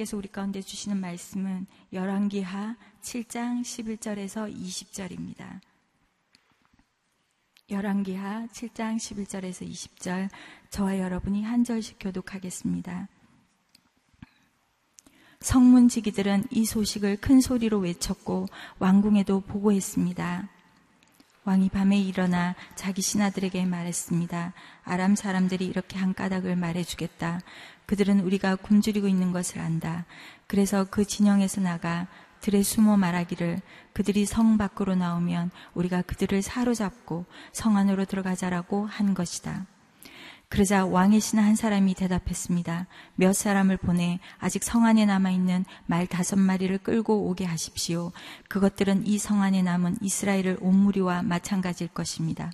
하나님께서 우리 가운데 주시는 말씀은 열왕기하 7장 11절에서 20절입니다. 열왕기하 7장 11절에서 20절 저와 여러분이 한 절씩 교독하겠습니다. 성문 지기들은 이 소식을 큰 소리로 외쳤고 왕궁에도 보고했습니다. 왕이 밤에 일어나 자기 신하들에게 말했습니다. 아람 사람들이 이렇게 한 까닭을 말해주겠다. 그들은 우리가 굶주리고 있는 것을 안다. 그래서 그 진영에서 나가 들에 숨어 말하기를 그들이 성 밖으로 나오면 우리가 그들을 사로잡고 성 안으로 들어가자라고 한 것이다. 그러자 왕의 신하 한 사람이 대답했습니다. 몇 사람을 보내 아직 성 안에 남아있는 말 다섯 마리를 끌고 오게 하십시오. 그것들은 이 성 안에 남은 이스라엘을 온무리와 마찬가지일 것입니다.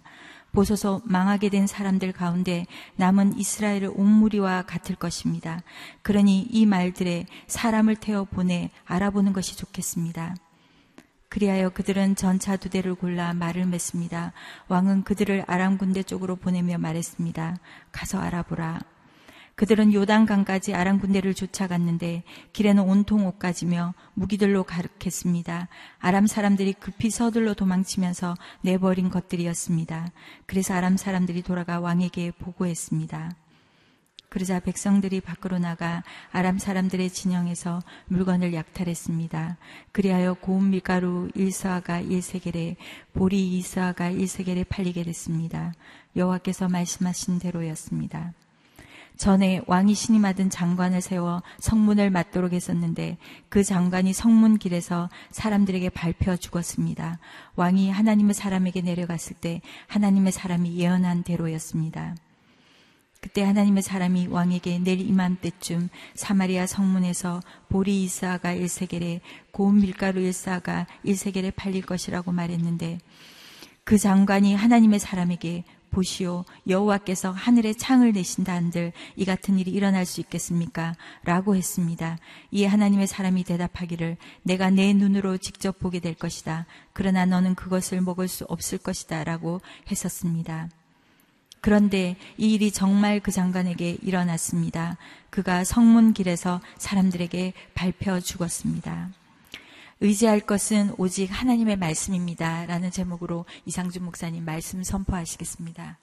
보소서 망하게 된 사람들 가운데 남은 이스라엘을 온무리와 같을 것입니다. 그러니 이 말들에 사람을 태워 보내 알아보는 것이 좋겠습니다. 그리하여 그들은 전차 두 대를 골라 말을 맺습니다. 왕은 그들을 아람 군대 쪽으로 보내며 말했습니다. 가서 알아보라. 그들은 요단강까지 아람 군대를 쫓아갔는데 길에는 온통 옷가지며 무기들로 가득했습니다. 아람 사람들이 급히 서둘러 도망치면서 내버린 것들이었습니다. 그래서 아람 사람들이 돌아가 왕에게 보고했습니다. 그러자 백성들이 밖으로 나가 아람 사람들의 진영에서 물건을 약탈했습니다. 그리하여 고운 밀가루 1서아가 1세겔에 보리 2서아가 1세겔에 팔리게 됐습니다. 여호와께서 말씀하신 대로였습니다. 전에 왕이 신임하던 장관을 세워 성문을 맞도록 했었는데 그 장관이 성문 길에서 사람들에게 밟혀 죽었습니다. 왕이 하나님의 사람에게 내려갔을 때 하나님의 사람이 예언한 대로였습니다. 그때 하나님의 사람이 왕에게 내일 이맘때쯤 사마리아 성문에서 보리 이사가 일세겔에 고운 밀가루 일사가 일세겔에 팔릴 것이라고 말했는데 그 장관이 하나님의 사람에게 보시오 여호와께서 하늘에 창을 내신다 한들 이 같은 일이 일어날 수 있겠습니까? 라고 했습니다. 이에 하나님의 사람이 대답하기를 내가 내 눈으로 직접 보게 될 것이다. 그러나 너는 그것을 먹을 수 없을 것이다. 라고 했었습니다. 그런데 이 일이 정말 그 장관에게 일어났습니다. 그가 성문 길에서 사람들에게 밟혀 죽었습니다. 의지할 것은 오직 하나님의 말씀입니다. 라는 제목으로 이상준 목사님 말씀 선포하시겠습니다.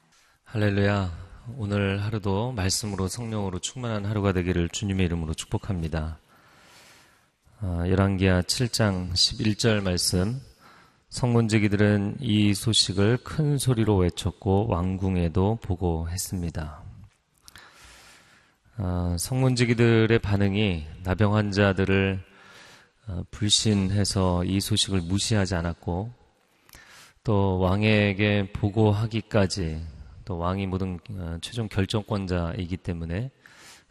할렐루야. 오늘 하루도 말씀으로 성령으로 충만한 하루가 되기를 주님의 이름으로 축복합니다. 아, 열왕기하 7장 11절 말씀 성문지기들은 이 소식을 큰 소리로 외쳤고 왕궁에도 보고했습니다. 아, 성문지기들의 반응이 나병 환자들을 아, 불신해서 이 소식을 무시하지 않았고 또 왕에게 보고하기까지 또 왕이 모든 아, 최종 결정권자이기 때문에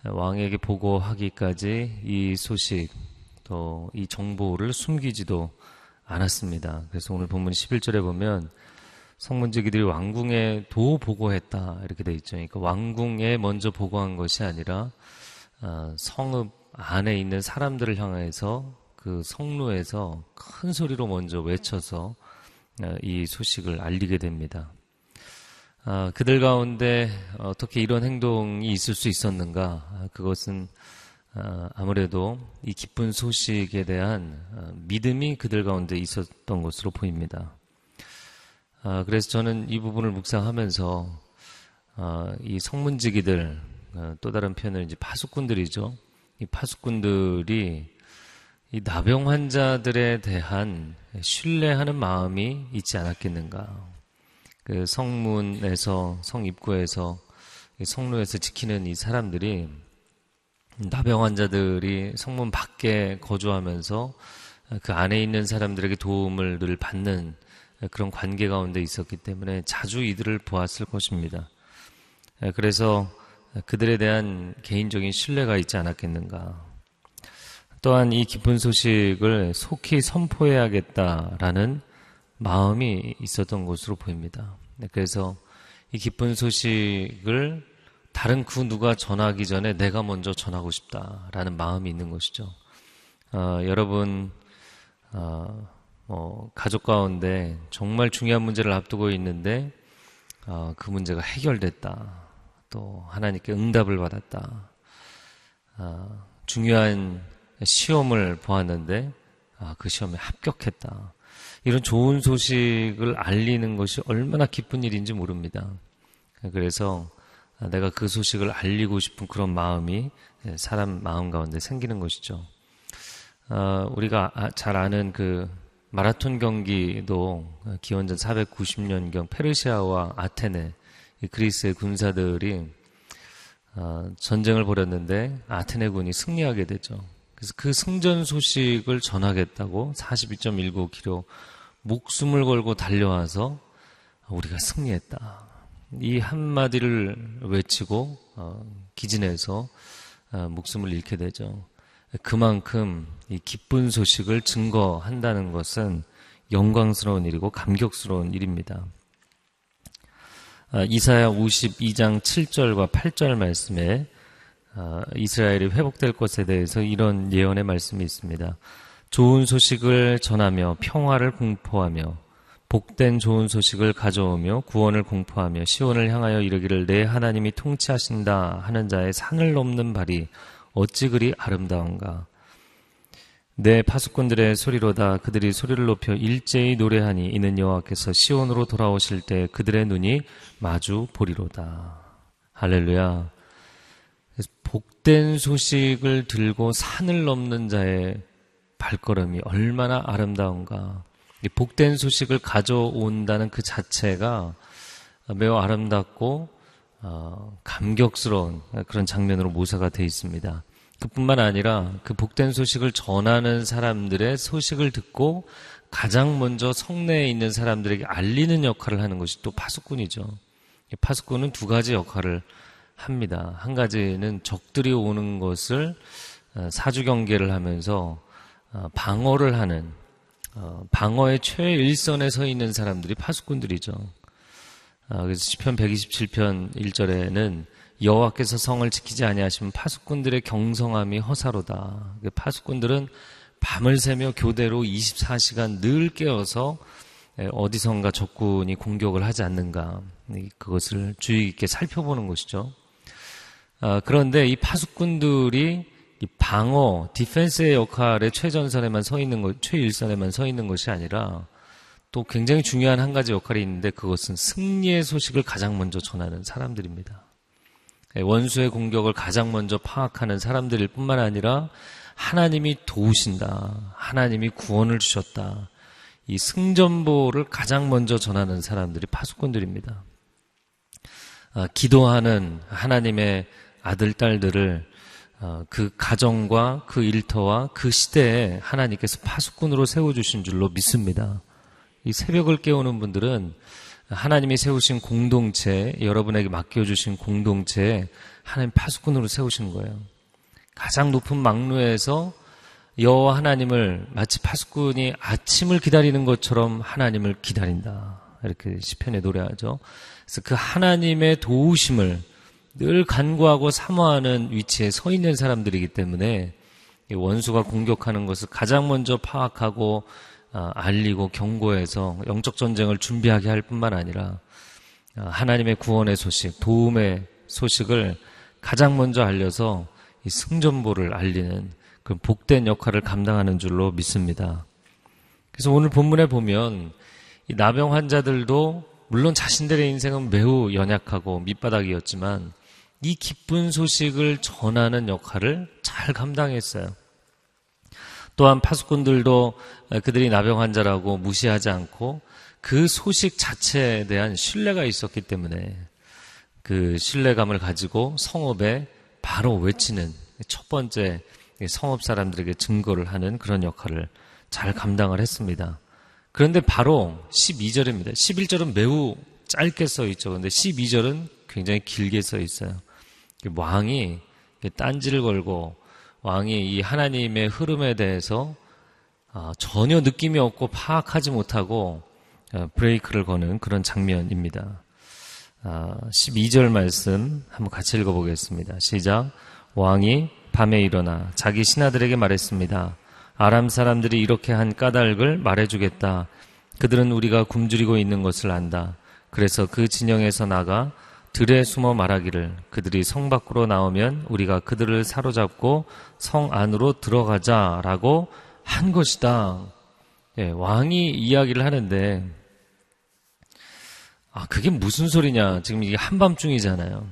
왕에게 보고하기까지 이 소식 또 이 정보를 숨기지도 않았습니다. 그래서 오늘 본문 11절에 보면 성문지기들이 왕궁에 도 보고했다 이렇게 돼 있죠. 그러니까 왕궁에 먼저 보고한 것이 아니라 어, 성읍 안에 있는 사람들을 향해서 그 성로에서 큰 소리로 먼저 외쳐서 어, 이 소식을 알리게 됩니다. 아, 그들 가운데 어떻게 이런 행동이 있을 수 있었는가? 아, 그것은 어, 아무래도 이 기쁜 소식에 대한 어, 믿음이 그들 가운데 있었던 것으로 보입니다. 아, 그래서 저는 이 부분을 묵상하면서 어, 이 성문지기들 또 다른 표현은 이제 파수꾼들이죠. 이 파수꾼들이 이 나병 환자들에 대한 신뢰하는 마음이 있지 않았겠는가. 그 성문에서 성 입구에서 성로에서 지키는 이 사람들이 나병 환자들이 성문 밖에 거주하면서 그 안에 있는 사람들에게 도움을 늘 받는 그런 관계 가운데 있었기 때문에 자주 이들을 보았을 것입니다. 그래서 그들에 대한 개인적인 신뢰가 있지 않았겠는가. 또한 이 기쁜 소식을 속히 선포해야겠다라는 마음이 있었던 것으로 보입니다. 그래서 이 기쁜 소식을 다른 그 누가 전하기 전에 내가 먼저 전하고 싶다라는 마음이 있는 것이죠. 어, 여러분, 어, 뭐 가족 가운데 정말 중요한 문제를 앞두고 있는데 어, 그 문제가 해결됐다. 또 하나님께 응답을 받았다. 어, 중요한 시험을 보았는데 아, 그 시험에 합격했다. 이런 좋은 소식을 알리는 것이 얼마나 기쁜 일인지 모릅니다. 그래서 내가 그 소식을 알리고 싶은 그런 마음이 사람 마음 가운데 생기는 것이죠. 어, 우리가 아, 잘 아는 그 마라톤 경기도 기원전 490년경 페르시아와 아테네 그리스의 군사들이 어, 전쟁을 벌였는데 아테네군이 승리하게 되죠. 그래서 그 승전 소식을 전하겠다고 42.19km 목숨을 걸고 달려와서 우리가 승리했다. 이 한마디를 외치고 어, 기진해서 어, 목숨을 잃게 되죠. 그만큼 이 기쁜 소식을 증거한다는 것은 영광스러운 일이고 감격스러운 일입니다. 아, 이사야 52장 7절과 8절 말씀에 아, 이스라엘이 회복될 것에 대해서 이런 예언의 말씀이 있습니다. 좋은 소식을 전하며 평화를 공포하며 복된 좋은 소식을 가져오며 구원을 공포하며 시온을 향하여 이르기를 내 하나님이 통치하신다 하는 자의 산을 넘는 발이 어찌 그리 아름다운가? 내 파수꾼들의 소리로다 그들이 소리를 높여 일제히 노래하니 이는 여호와께서 시온으로 돌아오실 때 그들의 눈이 마주 보리로다. 할렐루야 복된 소식을 들고 산을 넘는 자의 발걸음이 얼마나 아름다운가. 복된 소식을 가져온다는 그 자체가 매우 아름답고 어, 감격스러운 그런 장면으로 모사가 되어 있습니다. 그뿐만 아니라 그 복된 소식을 전하는 사람들의 소식을 듣고 가장 먼저 성내에 있는 사람들에게 알리는 역할을 하는 것이 또 파수꾼이죠. 파수꾼은 두 가지 역할을 합니다. 한 가지는 적들이 오는 것을 어, 사주 경계를 하면서 어, 방어를 하는 어, 방어의 최일선에 서 있는 사람들이 파수꾼들이죠. 그래서 시편 127편 1절에는 여호와께서 성을 지키지 아니하시면 파수꾼들의 경성함이 허사로다. 그 파수꾼들은 밤을 새며 교대로 24시간 늘 깨어서 어디선가 적군이 공격을 하지 않는가 그것을 주의 깊게 살펴보는 것이죠. 어, 그런데 이 파수꾼들이 이 방어, 디펜스의 역할에 최전선에만 서 있는 것, 최일선에만 서 있는 것이 아니라 또 굉장히 중요한 한 가지 역할이 있는데 그것은 승리의 소식을 가장 먼저 전하는 사람들입니다. 예, 원수의 공격을 가장 먼저 파악하는 사람들일 뿐만 아니라 하나님이 도우신다. 하나님이 구원을 주셨다. 이 승전보를 가장 먼저 전하는 사람들이 파수꾼들입니다. 아, 기도하는 하나님의 아들, 딸들을 어, 그 가정과 그 일터와 그 시대에 하나님께서 파수꾼으로 세워주신 줄로 믿습니다. 이 새벽을 깨우는 분들은 하나님이 세우신 공동체, 여러분에게 맡겨주신 공동체, 하나님 파수꾼으로 세우신 거예요. 가장 높은 막루에서 여호와 하나님을 마치 파수꾼이 아침을 기다리는 것처럼 하나님을 기다린다. 이렇게 시편에 노래하죠. 그래서 그 하나님의 도우심을 늘 간구하고 사모하는 위치에 서 있는 사람들이기 때문에 원수가 공격하는 것을 가장 먼저 파악하고 어, 알리고 경고해서 영적 전쟁을 준비하게 할 뿐만 아니라 어, 하나님의 구원의 소식, 도움의 소식을 가장 먼저 알려서 이 승전보를 알리는 그 복된 역할을 감당하는 줄로 믿습니다. 그래서 오늘 본문에 보면 이 나병 환자들도 물론 자신들의 인생은 매우 연약하고 밑바닥이었지만 이 기쁜 소식을 전하는 역할을 잘 감당했어요. 또한 파수꾼들도 그들이 나병 환자라고 무시하지 않고 그 소식 자체에 대한 신뢰가 있었기 때문에 그 신뢰감을 가지고 성읍에 바로 외치는 첫 번째 성읍 사람들에게 증거를 하는 그런 역할을 잘 감당을 했습니다. 그런데 바로 12절입니다. 11절은 매우 짧게 써 있죠. 근데 12절은 굉장히 길게 써 있어요. 왕이 딴지를 걸고 왕이 이 하나님의 흐름에 대해서 아, 전혀 느낌이 없고 파악하지 못하고 어, 브레이크를 거는 그런 장면입니다. 12절 아, 말씀 한번 같이 읽어보겠습니다. 시작. 왕이 밤에 일어나 자기 신하들에게 말했습니다. 아람 사람들이 이렇게 한 까닭을 말해주겠다. 그들은 우리가 굶주리고 있는 것을 안다. 그래서 그 진영에서 나가 들에 숨어 말하기를 그들이 성 밖으로 나오면 우리가 그들을 사로잡고 성 안으로 들어가자라고 한 것이다. 예, 왕이 이야기를 하는데 아 그게 무슨 소리냐? 지금 이게 한밤중이잖아요.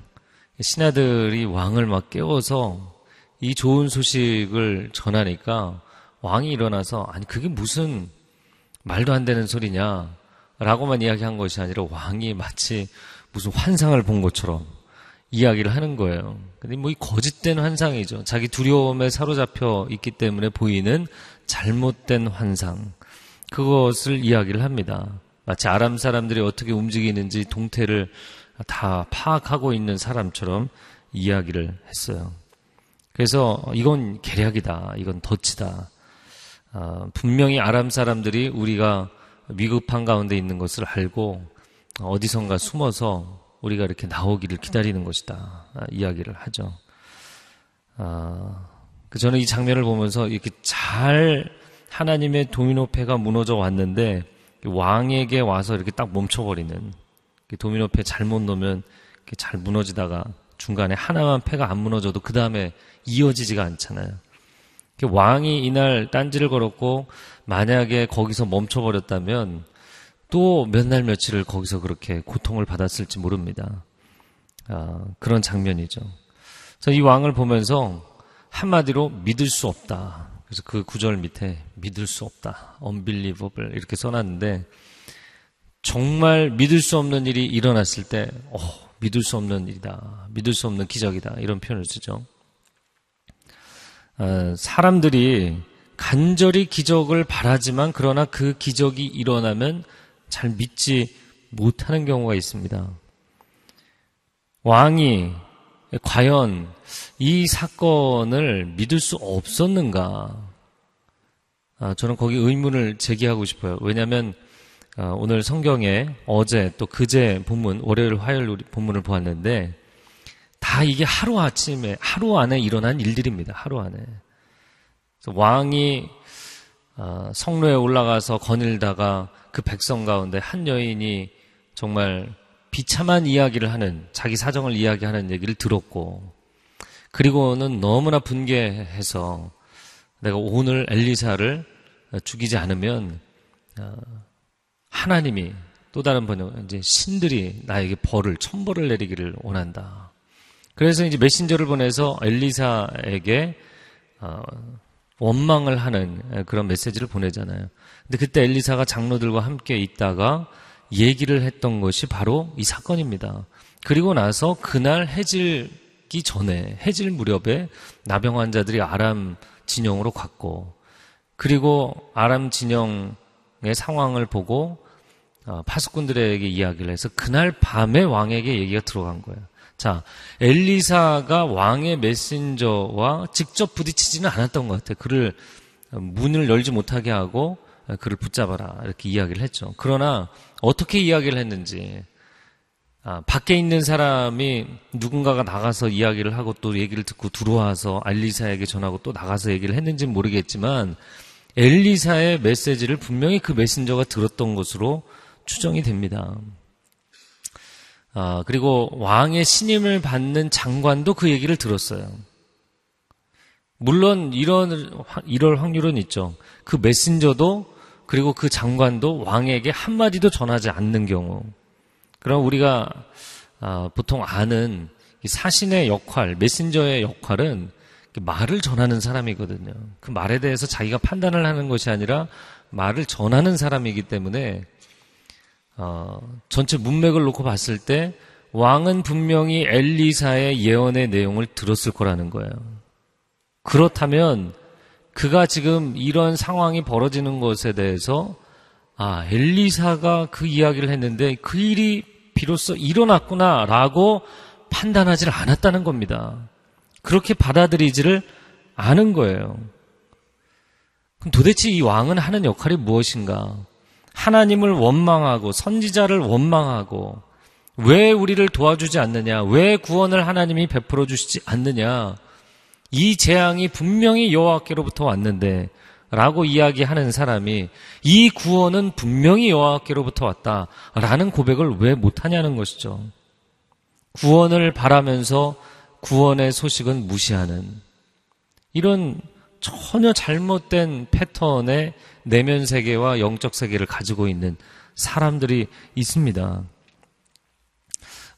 신하들이 왕을 막 깨워서 이 좋은 소식을 전하니까 왕이 일어나서 아니 그게 무슨 말도 안 되는 소리냐? 라고만 이야기한 것이 아니라 왕이 마치 무슨 환상을 본 것처럼 이야기를 하는 거예요. 근데 뭐 이 거짓된 환상이죠. 자기 두려움에 사로잡혀 있기 때문에 보이는 잘못된 환상. 그것을 이야기를 합니다. 마치 아람 사람들이 어떻게 움직이는지 동태를 다 파악하고 있는 사람처럼 이야기를 했어요. 그래서 이건 계략이다. 이건 덫이다. 어, 분명히 아람 사람들이 우리가 위급한 가운데 있는 것을 알고 어디선가 숨어서 우리가 이렇게 나오기를 기다리는 것이다. 아, 이야기를 하죠. 아, 그 저는 이 장면을 보면서 이렇게 잘 하나님의 도미노패가 무너져 왔는데 왕에게 와서 이렇게 딱 멈춰버리는 도미노 패 잘못 놓으면 잘 무너지다가 중간에 하나만 패가 안 무너져도 그 다음에 이어지지가 않잖아요. 왕이 이날 딴지를 걸었고 만약에 거기서 멈춰버렸다면 또 몇 날 며칠을 거기서 그렇게 고통을 받았을지 모릅니다. 아, 그런 장면이죠. 그래서 이 왕을 보면서 한마디로 믿을 수 없다. 그래서 그 구절 밑에 믿을 수 없다. unbelievable 이렇게 써놨는데 정말 믿을 수 없는 일이 일어났을 때, 어, 믿을 수 없는 일이다. 믿을 수 없는 기적이다. 이런 표현을 쓰죠. 어, 사람들이 간절히 기적을 바라지만 그러나 그 기적이 일어나면 잘 믿지 못하는 경우가 있습니다. 왕이 과연 이 사건을 믿을 수 없었는가? 아, 저는 거기 의문을 제기하고 싶어요. 왜냐하면 아, 오늘 성경에 어제 또 그제 본문 월요일 화요일 본문을 보았는데 다 이게 하루 아침에 하루 안에 일어난 일들입니다. 하루 안에 왕이 어, 성로에 올라가서 거닐다가 그 백성 가운데 한 여인이 정말 비참한 이야기를 하는 자기 사정을 이야기하는 얘기를 들었고 그리고는 너무나 분개해서 내가 오늘 엘리사를 죽이지 않으면 어, 하나님이 또 다른 번역 이제 신들이 나에게 벌을 천벌을 내리기를 원한다. 그래서 이제 메신저를 보내서 엘리사에게 어, 원망을 하는 그런 메시지를 보내잖아요. 근데 그때 엘리사가 장로들과 함께 있다가 얘기를 했던 것이 바로 이 사건입니다. 그리고 나서 그날 해질기 전에 해질 무렵에 나병 환자들이 아람 진영으로 갔고 그리고 아람 진영의 상황을 보고 어, 파수꾼들에게 이야기를 해서 그날 밤에 왕에게 얘기가 들어간 거예요. 자, 엘리사가 왕의 메신저와 직접 부딪히지는 않았던 것 같아요. 그를 문을 열지 못하게 하고 그를 붙잡아라 이렇게 이야기를 했죠. 그러나 어떻게 이야기를 했는지 아, 밖에 있는 사람이 누군가가 나가서 이야기를 하고 또 얘기를 듣고 들어와서 엘리사에게 전하고 또 나가서 얘기를 했는지는 모르겠지만 엘리사의 메시지를 분명히 그 메신저가 들었던 것으로 추정이 됩니다. 아, 그리고 왕의 신임을 받는 장관도 그 얘기를 들었어요. 물론 이런 이럴 확률은 있죠. 그 메신저도 그리고 그 장관도 왕에게 한마디도 전하지 않는 경우. 그럼 우리가 아, 보통 아는 사신의 역할, 메신저의 역할은 말을 전하는 사람이거든요. 그 말에 대해서 자기가 판단을 하는 것이 아니라 말을 전하는 사람이기 때문에 어, 전체 문맥을 놓고 봤을 때 왕은 분명히 엘리사의 예언의 내용을 들었을 거라는 거예요. 그렇다면 그가 지금 이런 상황이 벌어지는 것에 대해서 아, 엘리사가 그 이야기를 했는데 그 일이 비로소 일어났구나라고 판단하지를 않았다는 겁니다. 그렇게 받아들이지를 않은 거예요. 그럼 도대체 이 왕은 하는 역할이 무엇인가? 하나님을 원망하고 선지자를 원망하고 왜 우리를 도와주지 않느냐? 왜 구원을 하나님이 베풀어 주시지 않느냐? 이 재앙이 분명히 여호와께로부터 왔는데 라고 이야기하는 사람이 이 구원은 분명히 여호와께로부터 왔다라는 고백을 왜 못하냐는 것이죠. 구원을 바라면서 구원의 소식은 무시하는 이런 전혀 잘못된 패턴의 내면 세계와 영적 세계를 가지고 있는 사람들이 있습니다.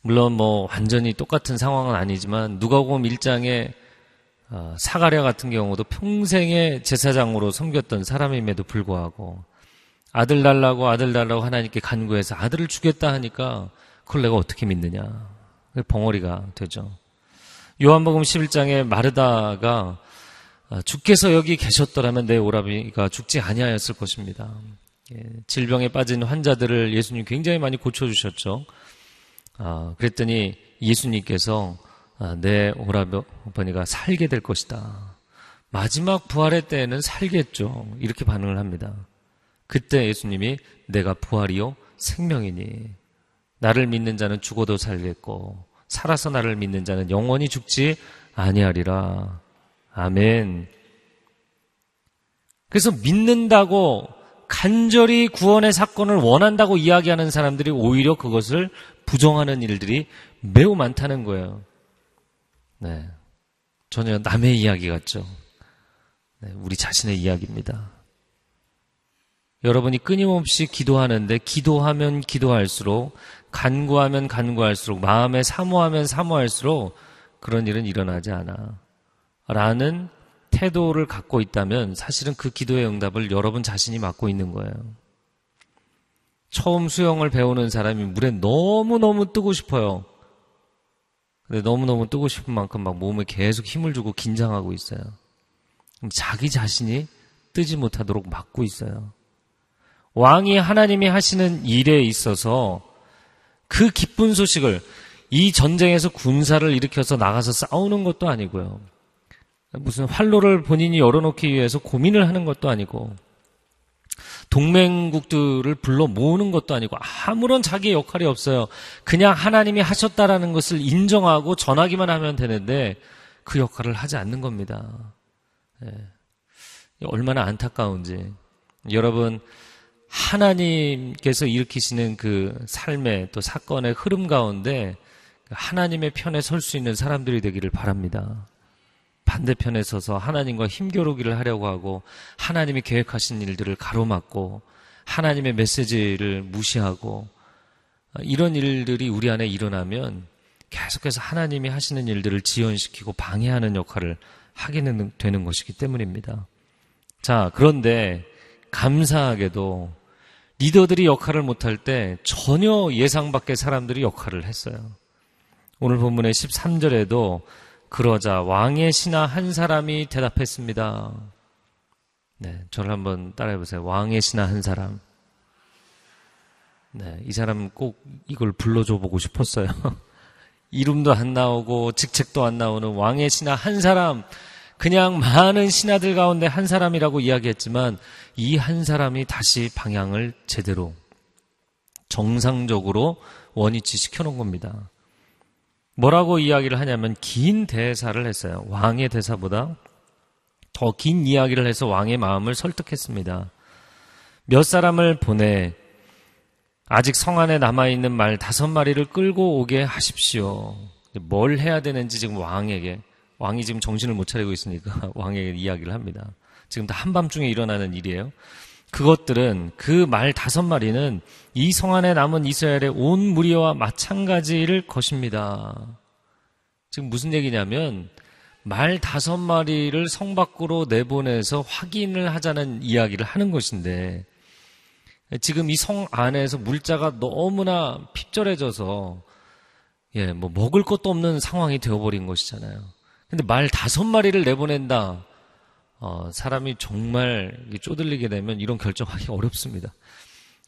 물론 뭐 완전히 똑같은 상황은 아니지만 누가복음 1장에 어, 사가랴 같은 경우도 평생의 제사장으로 섬겼던 사람임에도 불구하고 아들 달라고 아들 달라고 하나님께 간구해서 아들을 주겠다 하니까 그걸 내가 어떻게 믿느냐. 벙어리가 되죠. 요한복음 11장에 마르다가 어, 주께서 여기 계셨더라면 내 오라비가 죽지 아니하였을 것입니다. 예, 질병에 빠진 환자들을 예수님 굉장히 많이 고쳐주셨죠. 아, 그랬더니 예수님께서 아, 내 오라버니가 살게 될 것이다. 마지막 부활의 때에는 살겠죠. 이렇게 반응을 합니다. 그때 예수님이 내가 부활이요 생명이니 나를 믿는 자는 죽어도 살겠고 살아서 나를 믿는 자는 영원히 죽지 아니하리라. 아멘. 그래서 믿는다고 간절히 구원의 사건을 원한다고 이야기하는 사람들이 오히려 그것을 부정하는 일들이 매우 많다는 거예요. 네. 전혀 남의 이야기 같죠. 네, 우리 자신의 이야기입니다. 여러분이 끊임없이 기도하는데 기도하면 기도할수록 간구하면 간구할수록 마음에 사모하면 사모할수록 그런 일은 일어나지 않아. 라는 태도를 갖고 있다면 사실은 그 기도의 응답을 여러분 자신이 맡고 있는 거예요. 처음 수영을 배우는 사람이 물에 너무너무 뜨고 싶어요. 근데 너무너무 뜨고 싶은 만큼 막 몸에 계속 힘을 주고 긴장하고 있어요. 자기 자신이 뜨지 못하도록 막고 있어요. 왕이 하나님이 하시는 일에 있어서 그 기쁜 소식을 이 전쟁에서 군사를 일으켜서 나가서 싸우는 것도 아니고요. 무슨 활로를 본인이 열어놓기 위해서 고민을 하는 것도 아니고 동맹국들을 불러 모으는 것도 아니고 아무런 자기의 역할이 없어요. 그냥 하나님이 하셨다라는 것을 인정하고 전하기만 하면 되는데 그 역할을 하지 않는 겁니다. 예. 얼마나 안타까운지. 여러분, 하나님께서 일으키시는 그 삶의 또 사건의 흐름 가운데 하나님의 편에 설 수 있는 사람들이 되기를 바랍니다. 반대편에 서서 하나님과 힘겨루기를 하려고 하고 하나님이 계획하신 일들을 가로막고 하나님의 메시지를 무시하고 이런 일들이 우리 안에 일어나면 계속해서 하나님이 하시는 일들을 지연시키고 방해하는 역할을 하게 되는 것이기 때문입니다. 자, 그런데 감사하게도 리더들이 역할을 못할 때 전혀 예상 밖의 사람들이 역할을 했어요. 오늘 본문의 13절에도 그러자 왕의 신하 한 사람이 대답했습니다. 네, 저를 한번 따라해 보세요. 왕의 신하 한 사람. 네, 이 사람 꼭 이걸 불러줘 보고 싶었어요. 이름도 안 나오고 직책도 안 나오는 왕의 신하 한 사람. 그냥 많은 신하들 가운데 한 사람이라고 이야기했지만 이 한 사람이 다시 방향을 제대로 정상적으로 원위치 시켜놓은 겁니다. 뭐라고 이야기를 하냐면 긴 대사를 했어요. 왕의 대사보다 더 긴 이야기를 해서 왕의 마음을 설득했습니다. 몇 사람을 보내 아직 성 안에 남아있는 말 다섯 마리를 끌고 오게 하십시오. 뭘 해야 되는지 지금 왕에게, 왕이 지금 정신을 못 차리고 있으니까 왕에게 이야기를 합니다. 지금 다 한밤중에 일어나는 일이에요. 그것들은 그 말 다섯 마리는 이 성 안에 남은 이스라엘의 온 무리와 마찬가지일 것입니다. 지금 무슨 얘기냐면 말 다섯 마리를 성 밖으로 내보내서 확인을 하자는 이야기를 하는 것인데 지금 이 성 안에서 물자가 너무나 핍절해져서 예, 뭐 먹을 것도 없는 상황이 되어버린 것이잖아요. 근데 말 다섯 마리를 내보낸다. 어, 사람이 정말 쪼들리게 되면 이런 결정하기 어렵습니다.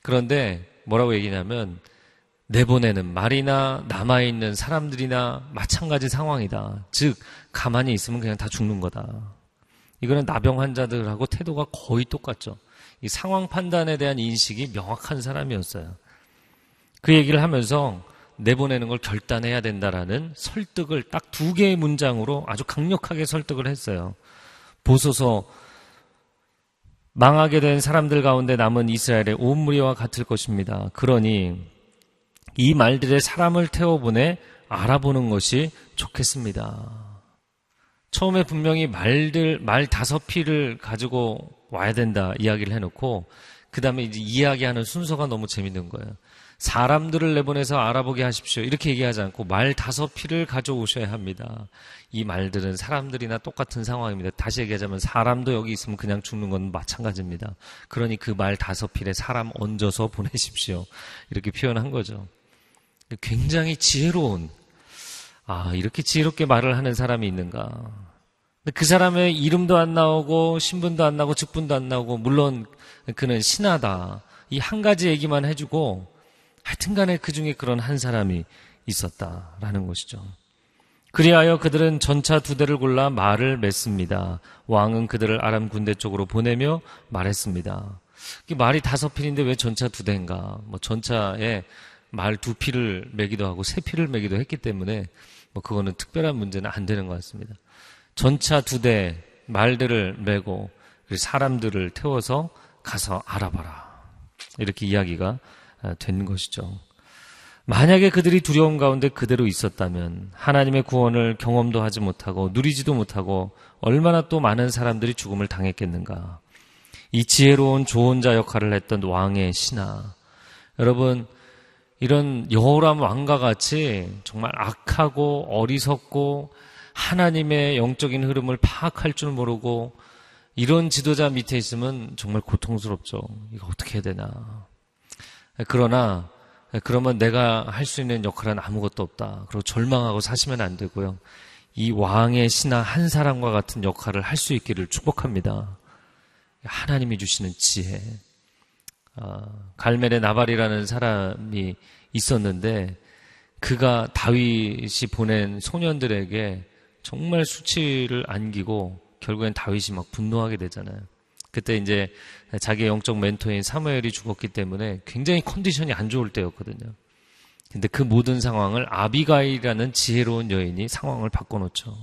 그런데 뭐라고 얘기냐면 내보내는 말이나 남아있는 사람들이나 마찬가지 상황이다. 즉, 가만히 있으면 그냥 다 죽는 거다. 이거는 나병 환자들하고 태도가 거의 똑같죠. 이 상황 판단에 대한 인식이 명확한 사람이었어요. 그 얘기를 하면서 내보내는 걸 결단해야 된다라는 설득을 딱 두 개의 문장으로 아주 강력하게 설득을 했어요. 보소서 망하게 된 사람들 가운데 남은 이스라엘의 온 무리와 같을 것입니다. 그러니 이 말들의 사람을 태워보내 알아보는 것이 좋겠습니다. 처음에 분명히 말들, 말 다섯 피를 가지고 와야 된다 이야기를 해놓고, 그 다음에 이제 이야기하는 순서가 너무 재밌는 거예요. 사람들을 내보내서 알아보게 하십시오. 이렇게 얘기하지 않고 말 다섯 피를 가져오셔야 합니다. 이 말들은 사람들이나 똑같은 상황입니다. 다시 얘기하자면 사람도 여기 있으면 그냥 죽는 건 마찬가지입니다. 그러니 그 말 다섯 필에 사람 얹어서 보내십시오. 이렇게 표현한 거죠. 굉장히 지혜로운, 아, 이렇게 지혜롭게 말을 하는 사람이 있는가. 그 사람의 이름도 안 나오고, 신분도 안 나오고, 직분도 안 나오고, 물론 그는 신하다. 이 한 가지 얘기만 해주고, 하여튼 간에 그 중에 그런 한 사람이 있었다라는 것이죠. 그리하여 그들은 전차 두 대를 골라 말을 맺습니다. 왕은 그들을 아람 군대 쪽으로 보내며 말했습니다. 말이 다섯 필인데 왜 전차 두 대인가? 뭐 전차에 말 두 필을 매기도 하고 세 필을 매기도 했기 때문에 뭐 그거는 특별한 문제는 안 되는 것 같습니다. 전차 두 대 말들을 메고 사람들을 태워서 가서 알아봐라. 이렇게 이야기가 아, 된 것이죠. 만약에 그들이 두려움 가운데 그대로 있었다면 하나님의 구원을 경험도 하지 못하고 누리지도 못하고 얼마나 또 많은 사람들이 죽음을 당했겠는가. 이 지혜로운 조언자 역할을 했던 왕의 신하. 여러분, 이런 여호람 왕과 같이 정말 악하고 어리석고 하나님의 영적인 흐름을 파악할 줄 모르고 이런 지도자 밑에 있으면 정말 고통스럽죠. 이거 어떻게 해야 되나. 그러나 그러면 내가 할 수 있는 역할은 아무것도 없다. 그리고 절망하고 사시면 안 되고요. 이 왕의 신하 한 사람과 같은 역할을 할 수 있기를 축복합니다. 하나님이 주시는 지혜. 아, 갈멜의 나발이라는 사람이 있었는데 그가 다윗이 보낸 소년들에게 정말 수치를 안기고 결국엔 다윗이 막 분노하게 되잖아요. 그때 이제 자기의 영적 멘토인 사무엘이 죽었기 때문에 굉장히 컨디션이 안 좋을 때였거든요. 근데 그 모든 상황을 아비가일이라는 지혜로운 여인이 상황을 바꿔놓죠.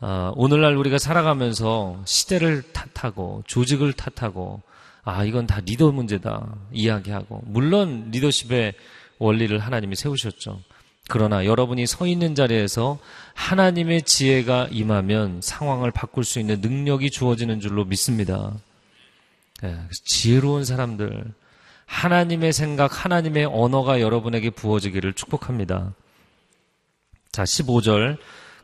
아, 오늘날 우리가 살아가면서 시대를 탓하고 조직을 탓하고 아 이건 다 리더 문제다 이야기하고 물론 리더십의 원리를 하나님이 세우셨죠. 그러나 여러분이 서 있는 자리에서 하나님의 지혜가 임하면 상황을 바꿀 수 있는 능력이 주어지는 줄로 믿습니다. 네, 지혜로운 사람들, 하나님의 생각, 하나님의 언어가 여러분에게 부어지기를 축복합니다. 자, 15절.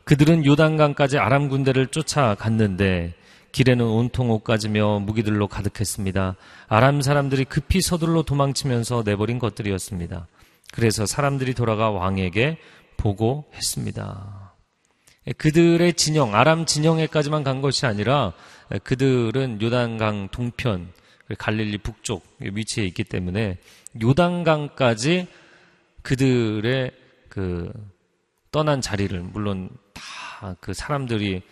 그들은 요단강까지 아람 군대를 쫓아갔는데 길에는 온통 옷가지며 무기들로 가득했습니다. 아람 사람들이 급히 서둘러 도망치면서 내버린 것들이었습니다. 그래서 사람들이 돌아가 왕에게 보고했습니다. 그들의 진영, 아람 진영에까지만 간 것이 아니라 그들은 요단강 동편, 갈릴리 북쪽 위치에 있기 때문에 요단강까지 그들의 그 떠난 자리를 물론 다 그 사람들이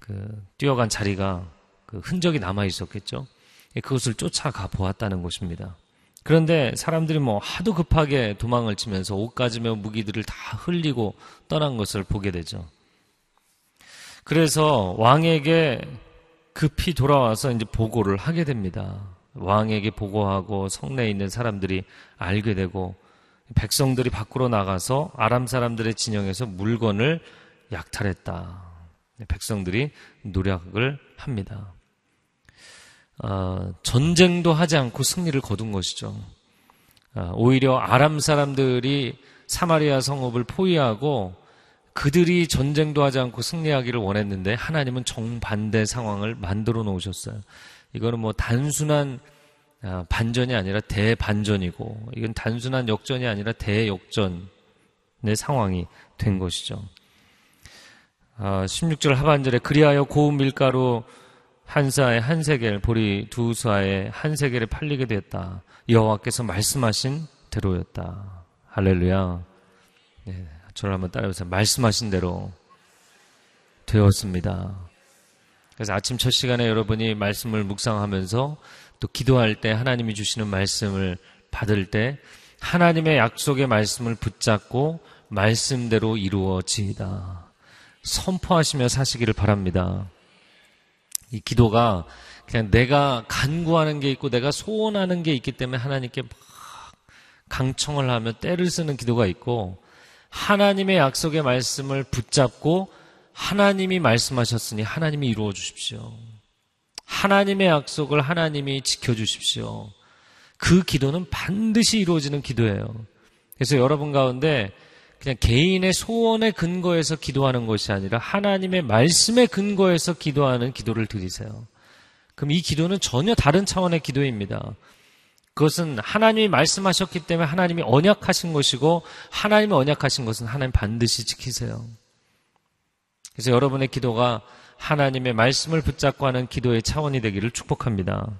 그 뛰어간 자리가 그 흔적이 남아 있었겠죠. 그것을 쫓아가 보았다는 것입니다. 그런데 사람들이 뭐 하도 급하게 도망을 치면서 옷가지며 무기들을 다 흘리고 떠난 것을 보게 되죠. 그래서 왕에게 급히 돌아와서 이제 보고를 하게 됩니다. 왕에게 보고하고 성내에 있는 사람들이 알게 되고 백성들이 밖으로 나가서 아람 사람들의 진영에서 물건을 약탈했다. 백성들이 노력을 합니다. 어, 전쟁도 하지 않고 승리를 거둔 것이죠. 어, 오히려 아람 사람들이 사마리아 성읍을 포위하고 그들이 전쟁도 하지 않고 승리하기를 원했는데 하나님은 정반대 상황을 만들어 놓으셨어요. 이거는 뭐 단순한 아, 반전이 아니라 대반전이고 이건 단순한 역전이 아니라 대역전의 상황이 된 것이죠. 16절 아, 하반절에 그리하여 고운 밀가루 한 사에 한 세겔, 보리 두 사에 한 세겔에 팔리게 됐다. 여호와께서 말씀하신 대로였다. 할렐루야. 네, 저를 한번 따라해보세요. 말씀하신 대로 되었습니다. 그래서 아침 첫 시간에 여러분이 말씀을 묵상하면서 또 기도할 때 하나님이 주시는 말씀을 받을 때 하나님의 약속의 말씀을 붙잡고 말씀대로 이루어지이다. 선포하시며 사시기를 바랍니다. 이 기도가 그냥 내가 간구하는 게 있고 내가 소원하는 게 있기 때문에 하나님께 막 강청을 하며 때를 쓰는 기도가 있고 하나님의 약속의 말씀을 붙잡고 하나님이 말씀하셨으니 하나님이 이루어 주십시오. 하나님의 약속을 하나님이 지켜 주십시오. 그 기도는 반드시 이루어지는 기도예요. 그래서 여러분 가운데 그냥 개인의 소원의 근거에서 기도하는 것이 아니라 하나님의 말씀의 근거에서 기도하는 기도를 드리세요. 그럼 이 기도는 전혀 다른 차원의 기도입니다. 그것은 하나님이 말씀하셨기 때문에 하나님이 언약하신 것이고 하나님이 언약하신 것은 하나님 반드시 지키세요. 그래서 여러분의 기도가 하나님의 말씀을 붙잡고 하는 기도의 차원이 되기를 축복합니다.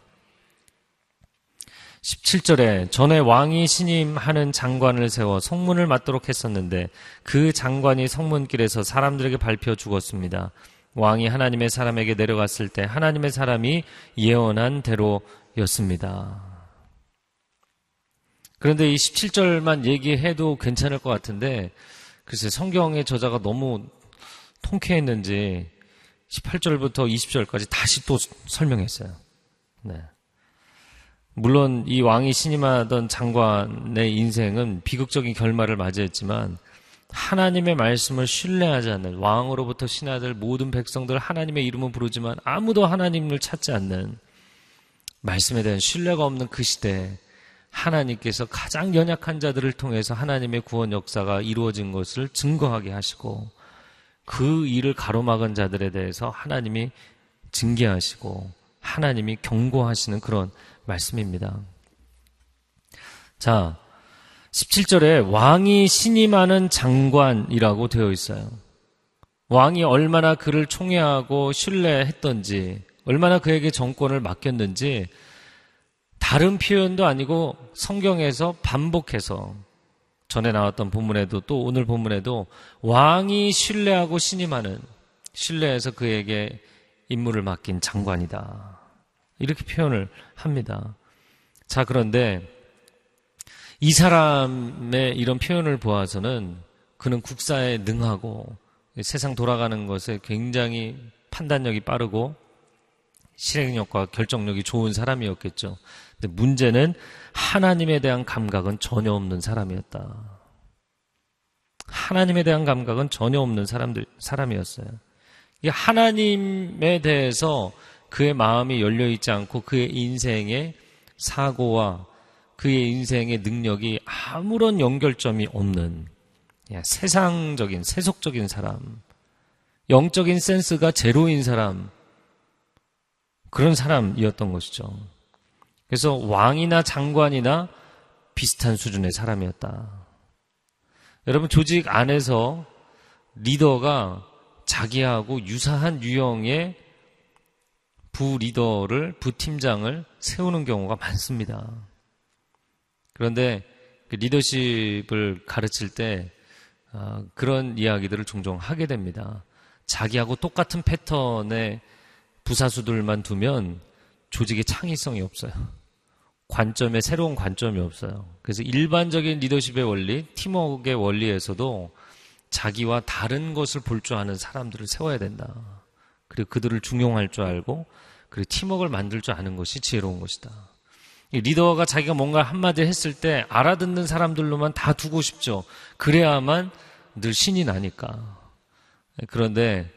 17절에 전에 왕이 신임하는 장관을 세워 성문을 맡도록 했었는데 그 장관이 성문길에서 사람들에게 발표 죽었습니다. 왕이 하나님의 사람에게 내려갔을 때 하나님의 사람이 예언한 대로였습니다. 그런데 이 17절만 얘기해도 괜찮을 것 같은데 글쎄 성경의 저자가 너무 통쾌했는지 18절부터 20절까지 다시 또 설명했어요. 네. 물론 이 왕이 신임하던 장관의 인생은 비극적인 결말을 맞이했지만 하나님의 말씀을 신뢰하지 않는 왕으로부터 신하들 모든 백성들 하나님의 이름을 부르지만 아무도 하나님을 찾지 않는 말씀에 대한 신뢰가 없는 그 시대에 하나님께서 가장 연약한 자들을 통해서 하나님의 구원 역사가 이루어진 것을 증거하게 하시고 그 일을 가로막은 자들에 대해서 하나님이 징계하시고 하나님이 경고하시는 그런 말씀입니다. 자, 17절에 왕이 신임하는 장관이라고 되어 있어요. 왕이 얼마나 그를 총애하고 신뢰했던지, 얼마나 그에게 정권을 맡겼는지, 다른 표현도 아니고 성경에서 반복해서 전에 나왔던 본문에도 또 오늘 본문에도 왕이 신뢰하고 신임하는 신뢰해서 그에게 임무를 맡긴 장관이다. 이렇게 표현을 합니다. 자, 그런데 이 사람의 이런 표현을 보아서는 그는 국사에 능하고 세상 돌아가는 것에 굉장히 판단력이 빠르고 실행력과 결정력이 좋은 사람이었겠죠. 근데 문제는 하나님에 대한 감각은 전혀 없는 사람이었다. 하나님에 대한 감각은 전혀 없는 사람들, 사람이었어요. 이 하나님에 대해서 그의 마음이 열려있지 않고 그의 인생의 사고와 그의 인생의 능력이 아무런 연결점이 없는 세상적인, 세속적인 사람, 영적인 센스가 제로인 사람, 그런 사람이었던 것이죠. 그래서 왕이나 장관이나 비슷한 수준의 사람이었다. 여러분, 조직 안에서 리더가 자기하고 유사한 유형의 부 리더를, 부 팀장을 세우는 경우가 많습니다. 그런데 그 리더십을 가르칠 때 아, 그런 이야기들을 종종 하게 됩니다. 자기하고 똑같은 패턴의 부사수들만 두면 조직의 창의성이 없어요. 관점에 새로운 관점이 없어요. 그래서 일반적인 리더십의 원리, 팀워크의 원리에서도 자기와 다른 것을 볼 줄 아는 사람들을 세워야 된다. 그리고 그들을 중용할 줄 알고 그리고 팀워크를 만들 줄 아는 것이 지혜로운 것이다. 리더가 자기가 뭔가 한마디 했을 때 알아듣는 사람들로만 다 두고 싶죠. 그래야만 늘 신이 나니까. 그런데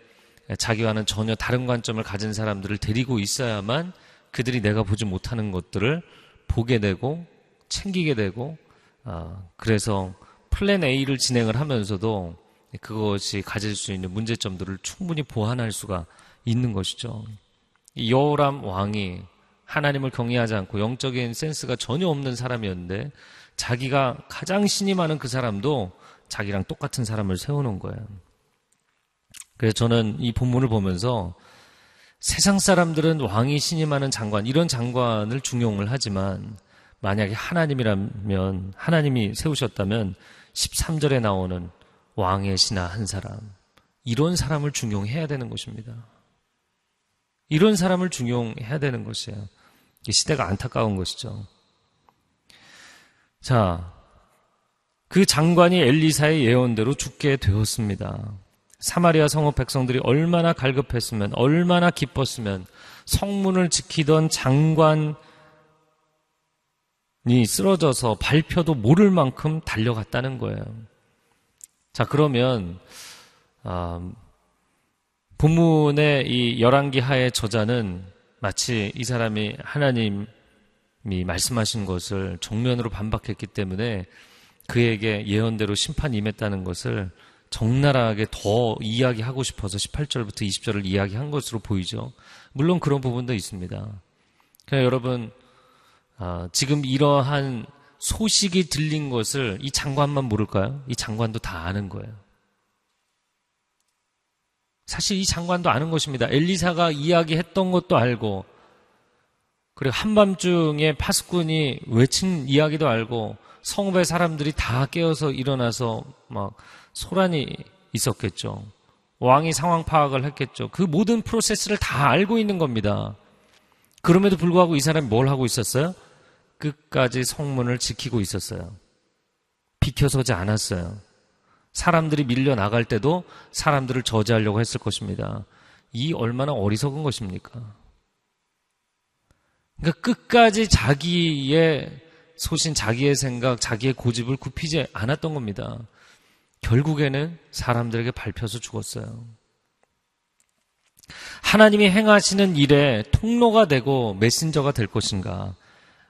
자기와는 전혀 다른 관점을 가진 사람들을 데리고 있어야만 그들이 내가 보지 못하는 것들을 보게 되고 챙기게 되고 아, 그래서 플랜 A를 진행을 하면서도 그것이 가질 수 있는 문제점들을 충분히 보완할 수가 있는 것이죠. 여호람 왕이 하나님을 경외하지 않고 영적인 센스가 전혀 없는 사람이었는데 자기가 가장 신임하는 그 사람도 자기랑 똑같은 사람을 세워놓은 거예요. 그래서 저는 이 본문을 보면서 세상 사람들은 왕이 신임하는 장관, 이런 장관을 중용을 하지만 만약에 하나님이라면, 하나님이 세우셨다면 13절에 나오는 왕의 신하 한 사람, 이런 사람을 중용해야 되는 것입니다. 이런 사람을 중용해야 되는 것이에요. 시대가 안타까운 것이죠. 자, 그 장관이 엘리사의 예언대로 죽게 되었습니다. 사마리아 성읍 백성들이 얼마나 갈급했으면, 얼마나 기뻤으면 성문을 지키던 장관이 쓰러져서 발표도 모를 만큼 달려갔다는 거예요. 자, 그러면, 아, 본문의 이 열왕기 하의 저자는 마치 이 사람이 하나님이 말씀하신 것을 정면으로 반박했기 때문에 그에게 예언대로 심판이 임했다는 것을 적나라하게 더 이야기하고 싶어서 18절부터 20절을 이야기한 것으로 보이죠. 물론 그런 부분도 있습니다. 그냥 여러분, 아, 지금 이러한 소식이 들린 것을 이 장관만 모를까요? 이 장관도 다 아는 거예요. 사실 이 장관도 아는 것입니다. 엘리사가 이야기했던 것도 알고, 그리고 한밤중에 파수꾼이 외친 이야기도 알고, 성읍의 사람들이 다 깨어서 일어나서 막 소란이 있었겠죠. 왕이 상황 파악을 했겠죠. 그 모든 프로세스를 다 알고 있는 겁니다. 그럼에도 불구하고 이 사람이 뭘 하고 있었어요? 끝까지 성문을 지키고 있었어요. 비켜서지 않았어요. 사람들이 밀려 나갈 때도 사람들을 저지하려고 했을 것입니다. 이 얼마나 어리석은 것입니까? 그러니까 끝까지 자기의 소신, 자기의 생각, 자기의 고집을 굽히지 않았던 겁니다. 결국에는 사람들에게 밟혀서 죽었어요. 하나님이 행하시는 일에 통로가 되고 메신저가 될 것인가?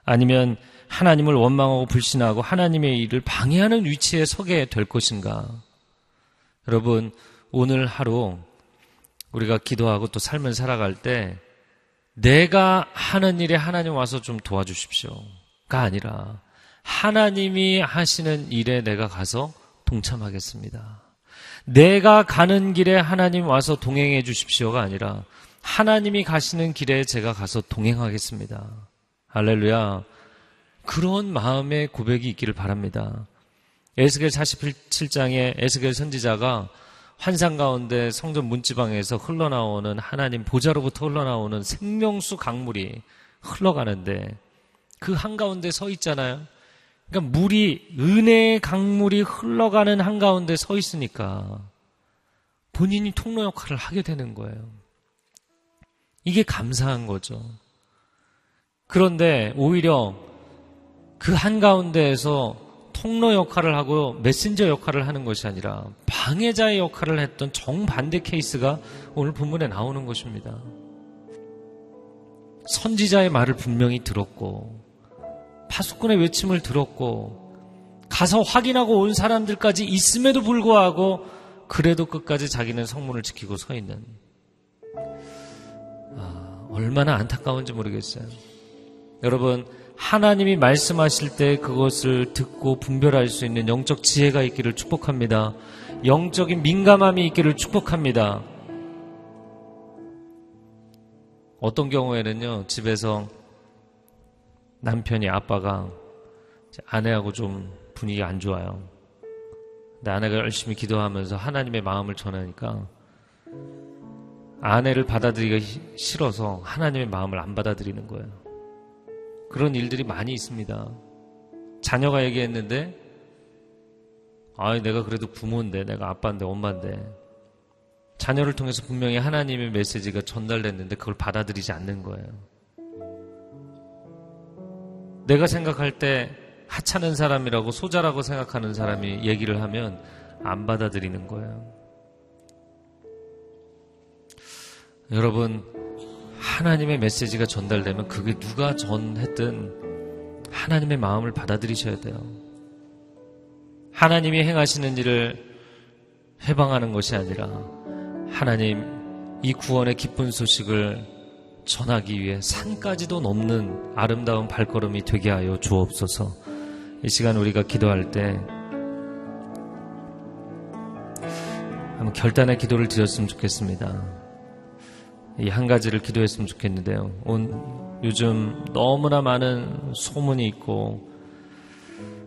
아니면 하나님을 원망하고 불신하고 하나님의 일을 방해하는 위치에 서게 될 것인가? 여러분, 오늘 하루 우리가 기도하고 또 삶을 살아갈 때 내가 하는 일에 하나님 와서 좀 도와주십시오가 아니라 하나님이 하시는 일에 내가 가서 동참하겠습니다. 내가 가는 길에 하나님 와서 동행해 주십시오가 아니라 하나님이 가시는 길에 제가 가서 동행하겠습니다. 할렐루야. 그런 마음의 고백이 있기를 바랍니다. 에스겔 47장에 에스겔 선지자가 환상 가운데 성전 문지방에서 흘러나오는 하나님 보좌로부터 흘러나오는 생명수 강물이 흘러가는데 그 한가운데 서 있잖아요. 그러니까 물이 은혜의 강물이 흘러가는 한가운데 서 있으니까 본인이 통로 역할을 하게 되는 거예요. 이게 감사한 거죠. 그런데 오히려 그 한가운데에서 통로 역할을 하고 메신저 역할을 하는 것이 아니라 방해자의 역할을 했던 정반대 케이스가 오늘 본문에 나오는 것입니다. 선지자의 말을 분명히 들었고 파수꾼의 외침을 들었고 가서 확인하고 온 사람들까지 있음에도 불구하고 그래도 끝까지 자기는 성문을 지키고 서 있는 아, 얼마나 안타까운지 모르겠어요. 여러분 하나님이 말씀하실 때 그것을 듣고 분별할 수 있는 영적 지혜가 있기를 축복합니다. 영적인 민감함이 있기를 축복합니다. 어떤 경우에는요, 집에서 남편이 아빠가 아내하고 좀 분위기 안 좋아요. 근데 아내가 열심히 기도하면서 하나님의 마음을 전하니까 아내를 받아들이기가 싫어서 하나님의 마음을 안 받아들이는 거예요. 그런 일들이 많이 있습니다. 자녀가 얘기했는데, 아, 내가 그래도 부모인데, 내가 아빠인데, 엄마인데, 자녀를 통해서 분명히 하나님의 메시지가 전달됐는데 그걸 받아들이지 않는 거예요. 내가 생각할 때 하찮은 사람이라고 소자라고 생각하는 사람이 얘기를 하면 안 받아들이는 거예요. 여러분, 하나님의 메시지가 전달되면 그게 누가 전했든 하나님의 마음을 받아들이셔야 돼요. 하나님이 행하시는 일을 해방하는 것이 아니라 하나님 이 구원의 기쁜 소식을 전하기 위해 산까지도 넘는 아름다운 발걸음이 되게 하여 주옵소서. 이 시간 우리가 기도할 때 한번 결단의 기도를 드렸으면 좋겠습니다. 이 한 가지를 기도했으면 좋겠는데요. 온, 요즘 너무나 많은 소문이 있고,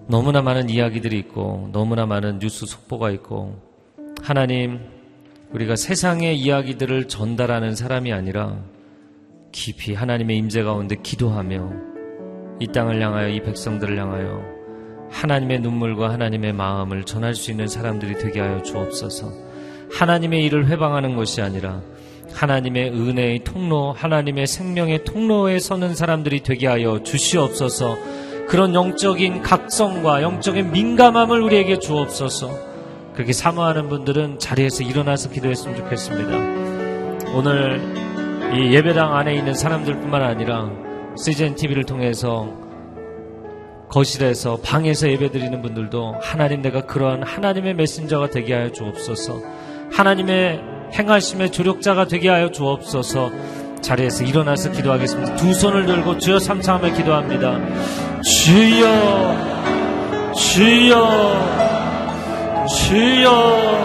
너무나 많은 이야기들이 있고, 너무나 많은 뉴스 속보가 있고, 하나님, 우리가 세상의 이야기들을 전달하는 사람이 아니라 깊이 하나님의 임재 가운데 기도하며 이 땅을 향하여 이 백성들을 향하여 하나님의 눈물과 하나님의 마음을 전할 수 있는 사람들이 되게 하여 주옵소서. 하나님의 일을 회방하는 것이 아니라 하나님의 은혜의 통로, 하나님의 생명의 통로에 서는 사람들이 되게 하여 주시옵소서. 그런 영적인 각성과 영적인 민감함을 우리에게 주옵소서. 그렇게 사모하는 분들은 자리에서 일어나서 기도했으면 좋겠습니다. 오늘 이 예배당 안에 있는 사람들뿐만 아니라 CGN TV를 통해서 거실에서 방에서 예배드리는 분들도 하나님 내가 그러한 하나님의 메신저가 되게 하여 주옵소서. 하나님의 행하심의 조력자가 되게 하여 주옵소서. 자리에서 일어나서 기도하겠습니다. 두 손을 들고 주여 삼창하며 기도합니다. 주여, 주여, 주여.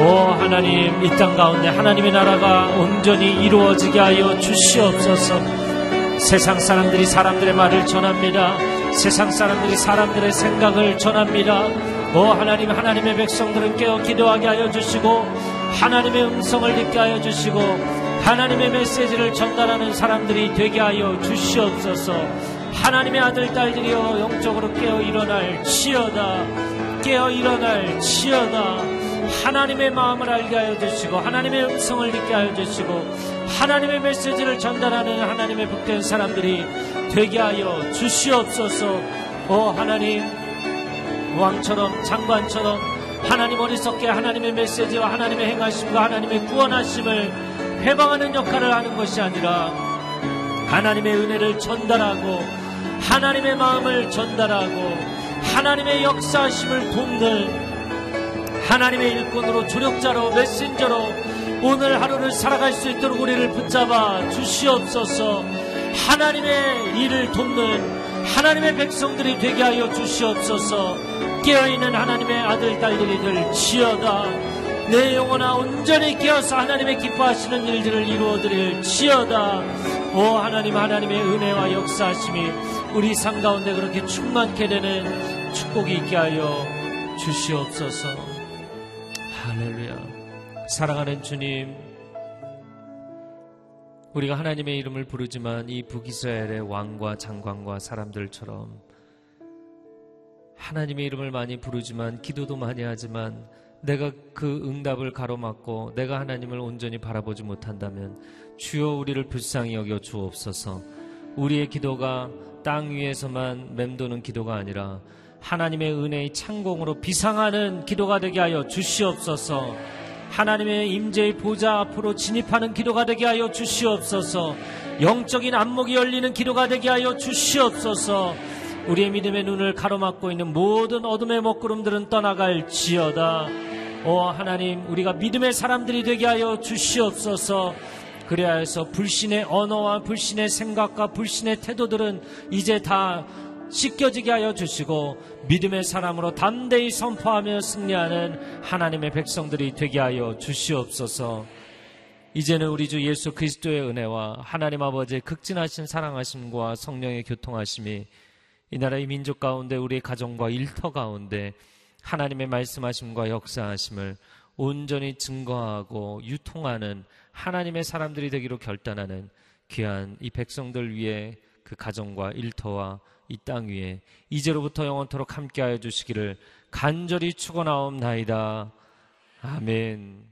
오 하나님 이 땅 가운데 하나님의 나라가 온전히 이루어지게 하여 주시옵소서. 세상 사람들이 사람들의 말을 전합니다. 세상 사람들이 사람들의 생각을 전합니다. 오 하나님 하나님의 백성들은 깨어 기도하게 하여 주시고 하나님의 음성을 듣게 하여 주시고 하나님의 메시지를 전달하는 사람들이 되게 하여 주시옵소서. 하나님의 아들 딸들이여 영적으로 깨어 일어날 치여다. 깨어 일어날 치여다. 하나님의 마음을 알게 하여 주시고 하나님의 음성을 듣게 하여 주시고 하나님의 메시지를 전달하는 하나님의 복된 사람들이 되게 하여 주시옵소서. 오 하나님 왕처럼 장관처럼 하나님 어리석게 하나님의 메시지와 하나님의 행하심과 하나님의 구원하심을 해방하는 역할을 하는 것이 아니라 하나님의 은혜를 전달하고 하나님의 마음을 전달하고 하나님의 역사하심을 돕는 하나님의 일꾼으로 조력자로 메신저로 오늘 하루를 살아갈 수 있도록 우리를 붙잡아 주시옵소서. 하나님의 일을 돕는 하나님의 백성들이 되게 하여 주시옵소서 깨어있는 하나님의 아들 딸들이 될 지어다. 내 영혼아 온전히 깨어서 하나님의 기뻐하시는 일들을 이루어드릴 지어다. 오 하나님 하나님의 은혜와 역사하심이 우리 삶 가운데 그렇게 충만케 되는 축복이 있게 하여 주시옵소서. 할렐루야. 사랑하는 주님 우리가 하나님의 이름을 부르지만 이 북이스라엘의 왕과 장관과 사람들처럼 하나님의 이름을 많이 부르지만 기도도 많이 하지만 내가 그 응답을 가로막고 내가 하나님을 온전히 바라보지 못한다면 주여 우리를 불쌍히 여겨 주옵소서. 우리의 기도가 땅 위에서만 맴도는 기도가 아니라 하나님의 은혜의 창공으로 비상하는 기도가 되게 하여 주시옵소서. 하나님의 임재의 보좌 앞으로 진입하는 기도가 되게 하여 주시옵소서. 영적인 안목이 열리는 기도가 되게 하여 주시옵소서. 우리의 믿음의 눈을 가로막고 있는 모든 어둠의 먹구름들은 떠나갈 지어다. 오 하나님, 우리가 믿음의 사람들이 되게 하여 주시옵소서. 해서 불신의 언어와 불신의 생각과 불신의 태도들은 이제 다 씻겨지게 하여 주시고 믿음의 사람으로 담대히 선포하며 승리하는 하나님의 백성들이 되게 하여 주시옵소서. 이제는 우리 주 예수 그리스도의 은혜와 하나님 아버지의 극진하신 사랑하심과 성령의 교통하심이 이 나라의 민족 가운데 우리의 가정과 일터 가운데 하나님의 말씀하심과 역사하심을 온전히 증거하고 유통하는 하나님의 사람들이 되기로 결단하는 귀한 이 백성들 위해 그 가정과 일터와 이 땅 위에 이제로부터 영원토록 함께하여 주시기를 간절히 축원하옵나이다. 아멘.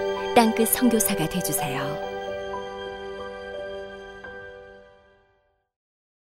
땅끝 성교사가 되주세요